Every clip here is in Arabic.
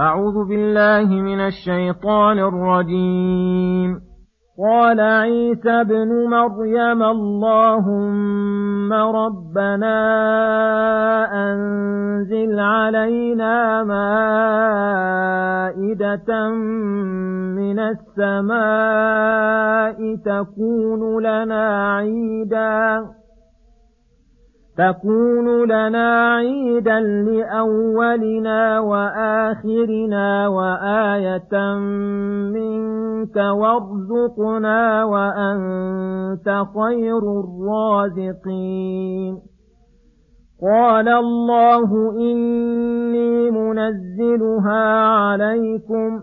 أعوذ بالله من الشيطان الرجيم. قال عيسى ابن مريم اللهم ربنا أنزل علينا مائدة من السماء تكون لنا عيداً تكون لنا عيدا لأولنا وآخرنا وآية منك وارزقنا وأنت خير الرازقين. قال الله إني منزلها عليكم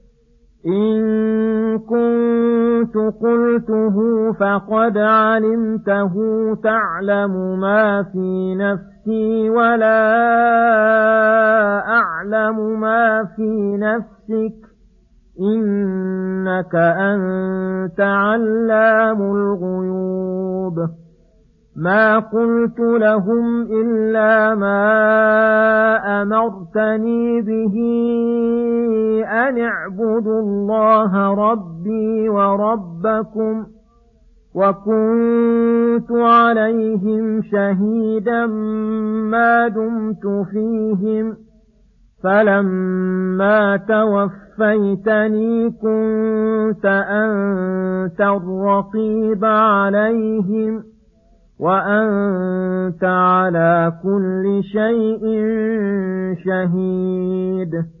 إن كنت قلته فقد علمته تعلم ما في نفسي ولا أعلم ما في نفسك إنك أنت علام الغيوب ما قلت لهم إلا ما أمرتني به أن اعبدوا الله ربي وربكم وكنت عليهم شهيدا ما دمت فيهم فلما توفيتني كنت أنت الرقيب عليهم وأنت على كل شيء شهيد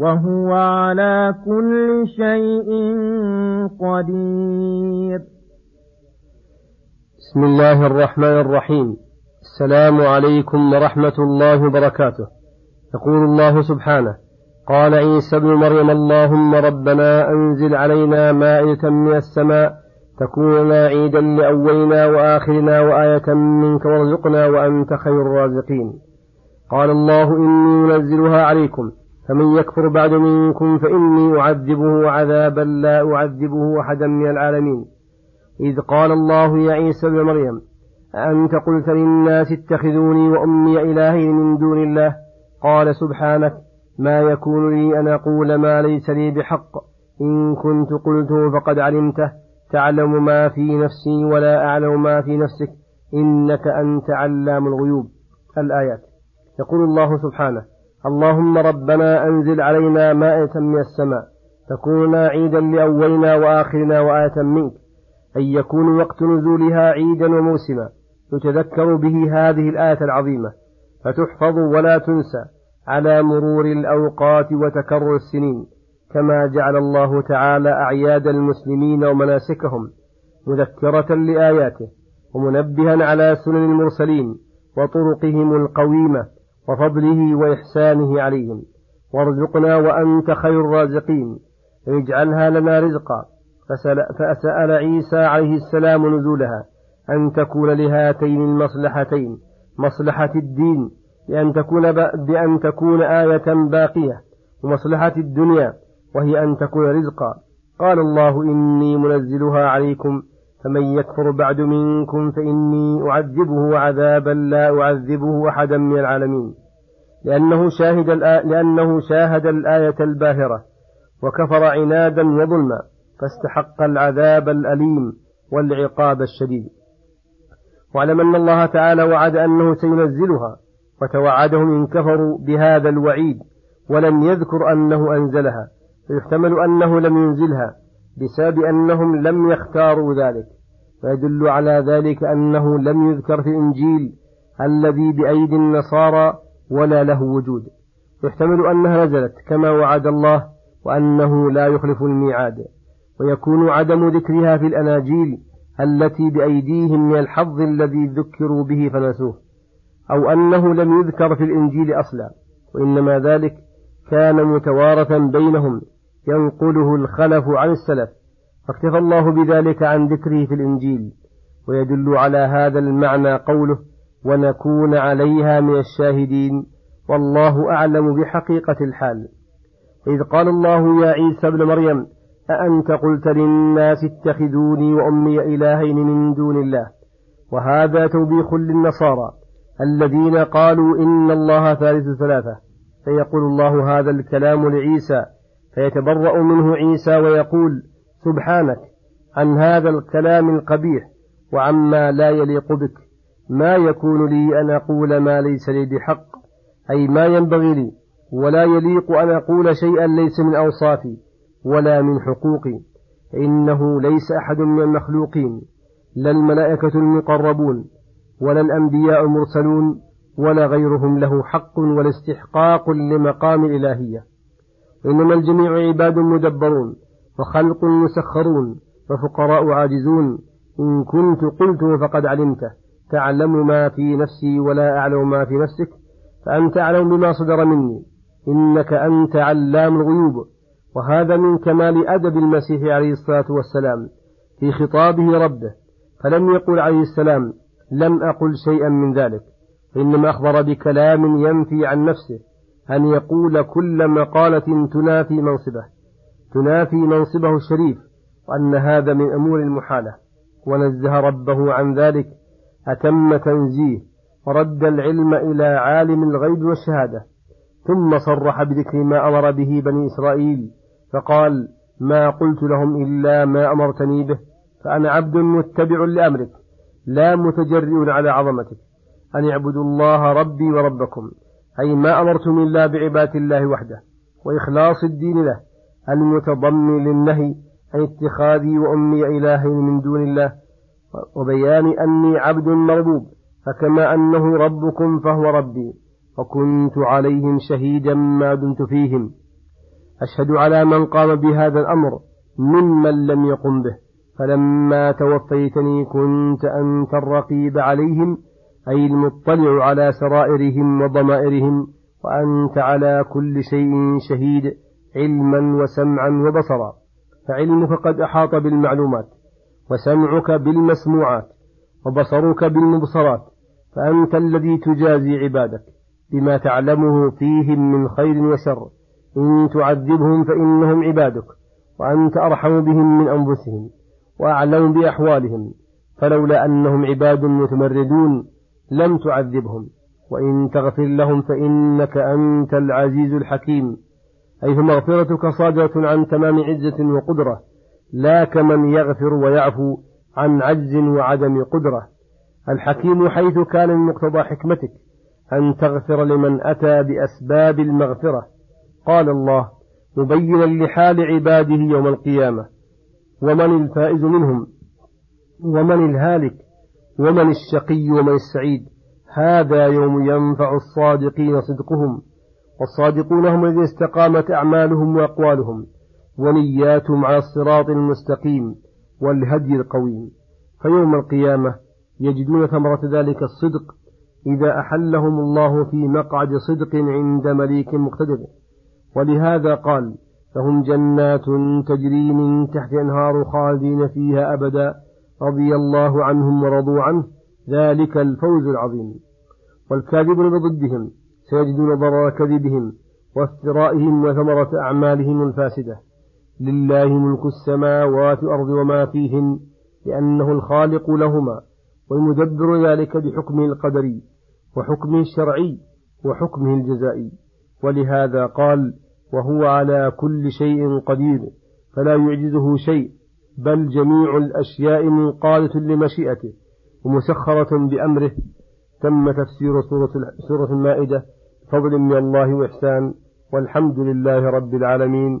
وهو على كل شيء قدير. بسم الله الرحمن الرحيم. السلام عليكم ورحمة الله وبركاته. يقول الله سبحانه قال عيسى ابن مريم اللهم ربنا أنزل علينا مائدة من السماء تكون لنا عيدا لأولنا وآخرنا وآية منك وارزقنا وأنت خير الرازقين. قال الله إني منزلها عليكم. فمن يكفر بعد منكم فإني أعذبه عذابا لا أعذبه أحدا من العالمين. إذ قال الله يا عيسى ابن مريم أأنت قلت للناس اتخذوني وأمي إلهين من دون الله؟ قال سبحانك ما يكون لي أن أقول ما ليس لي بحق. إن كنت قلته فقد علمته. تعلم ما في نفسي ولا أعلم ما في نفسك. إنك أنت علام الغيوب. الآيات. يقول الله سبحانه اللهم ربنا أنزل علينا مائة من السماء تكون عيدا لأولنا وآخرنا وآية منك أن يكون وقت نزولها عيدا وموسما يتذكر به هذه الآية العظيمة فتحفظ ولا تنسى على مرور الأوقات وتكرر السنين كما جعل الله تعالى أعياد المسلمين ومناسكهم مذكرة لآياته ومنبها على سنن المرسلين وطرقهم القويمة. وفضله وإحسانه عليهم. وارزقنا وأنت خير الرازقين. اجعلها لنا رزقا. فسأل عيسى عليه السلام نزولها. أن تكون لهاتين المصلحتين. مصلحة الدين. بأن تكون بأن تكون آية باقية. ومصلحة الدنيا. وهي أن تكون رزقا. قال الله إني منزلها عليكم. فمن يكفر بعد منكم فإني أعذبه عذابا لا أعذبه أحدا من العالمين. لأنه شاهد لأنه شاهد الآية الباهرة وكفر عنادا وظلما فاستحق العذاب الأليم والعقاب الشديد. واعلم أن الله تعالى وعد أنه سينزلها وتوعدهم إن كفروا بهذا الوعيد ولم يذكر أنه أنزلها فيحتمل أنه لم ينزلها بسبب أنهم لم يختاروا ذلك. ويدل على ذلك أنه لم يذكر في الإنجيل الذي بأيدي النصارى ولا له وجود. يحتمل أنها نزلت كما وعد الله وأنه لا يخلف الميعاد. ويكون عدم ذكرها في الأناجيل التي بأيديهم من الحظ الذي ذكروا به فنسوه أو أنه لم يذكر في الإنجيل أصلا. وإنما ذلك كان متوارثا بينهم ينقله الخلف عن السلف. فاكتفى الله بذلك عن ذكره في الإنجيل. ويدل على هذا المعنى قوله ونكون عليها من الشاهدين والله أعلم بحقيقة الحال. إذ قال الله يا عيسى ابن مريم أأنت قلت للناس اتخذوني وأمي إلهين من دون الله؟ وهذا توبيخ للنصارى الذين قالوا إن الله ثالث ثلاثة. فيقول الله هذا الكلام لعيسى فيتبرأ منه عيسى ويقول سبحانك عن هذا الكلام القبيح وعما لا يليق بك. ما يكون لي أن أقول ما ليس لي بحق أي ما ينبغي لي ولا يليق أن أقول شيئا ليس من أوصافي ولا من حقوقي. فإنه ليس أحد من المخلوقين لا الملائكة المقربون ولا الأنبياء المرسلون ولا غيرهم له حق ولا استحقاق لمقام الإلهية إنما الجميع عباد مدبرون وخلق مسخرون وفقراء عاجزون. إن كنت قلته فقد علمته. تعلم ما في نفسي ولا أعلم ما في نفسك فأنت أعلم بما صدر مني. إنك أنت علام الغيوب. وهذا من كمال أدب المسيح عليه الصلاة والسلام في خطابه ربه. فلم يقل عليه السلام لم أقل شيئا من ذلك. إنما أخبر بكلام ينفي عن نفسه أن يقول كل مقالة تنافي منصبه. تنافي منصبه الشريف وأن هذا من أمور المحالة. ونزه ربه عن ذلك أتم تنزيه ورد العلم إلى عالم الغيب والشهادة ثم صرح بذكر ما أمر به بني إسرائيل فقال ما قلت لهم إلا ما أمرتني به فأنا عبد متبع لأمرك لا متجرئ على عظمتك أن اعبدوا الله ربي وربكم أي ما أمرتم إلا بعبادة الله وحده وإخلاص الدين له المتضمن للنهي عن اتخاذي وأمي إلهين من دون الله وبيان أني عبد مربوب فكما أنه ربكم فهو ربي وكنت عليهم شهيدا ما دمت فيهم. أشهد على من قام بهذا الأمر ممن لم يقم به. فلما توفيتني كنت أنت الرقيب عليهم أي المطلع على سرائرهم وضمائرهم وأنت على كل شيء شهيد علما وسمعا وبصرا. فعلمك قد أحاط بالمعلومات. وسمعك بالمسموعات وبصرك بالمبصرات فأنت الذي تجازي عبادك بما تعلمه فيهم من خير وشر. إن تعذبهم فإنهم عبادك وأنت أرحم بهم من أنفسهم وأعلم بأحوالهم. فلولا أنهم عباد متمردون لم تعذبهم وإن تغفر لهم فإنك أنت العزيز الحكيم. أي فمغفرتك صادرة عن تمام عزة وقدرة. لا كمن يغفر ويعفو عن عجز وعدم قدرة. الحكيم حيث كان من مقتضى حكمتك أن تغفر لمن أتى بأسباب المغفرة. قال الله مبينا لحال عباده يوم القيامة. ومن الفائز منهم؟ ومن الهالك؟ ومن الشقي ومن السعيد؟ هذا يوم ينفع الصادقين صدقهم. والصادقون هم الذين استقامت أعمالهم وأقوالهم. ونياتهم على الصراط المستقيم والهدي القويم. فيوم القيامة يجدون ثمرة ذلك الصدق إذا أحلهم الله في مقعد صدق عند مليك مقتدر. ولهذا قال لهم جنات تجري من تحت أنهار خالدين فيها أبدا. رضي الله عنهم ورضوا عنه. ذلك الفوز العظيم. والكاذبون بضدهم سيجدون ضرر كذبهم وافترائهم وثمرة أعمالهم الفاسدة. لله ملك السماوات والأرض وما فيهن لأنه الخالق لهما ويدبر ذلك بحكمه القدري وحكمه الشرعي وحكمه الجزائي. ولهذا قال وهو على كل شيء قدير فلا يعجزه شيء بل جميع الأشياء منقادة لمشيئته ومسخرة بأمره. تم تفسير سورة, المائدة فضل من الله وإحسان والحمد لله رب العالمين.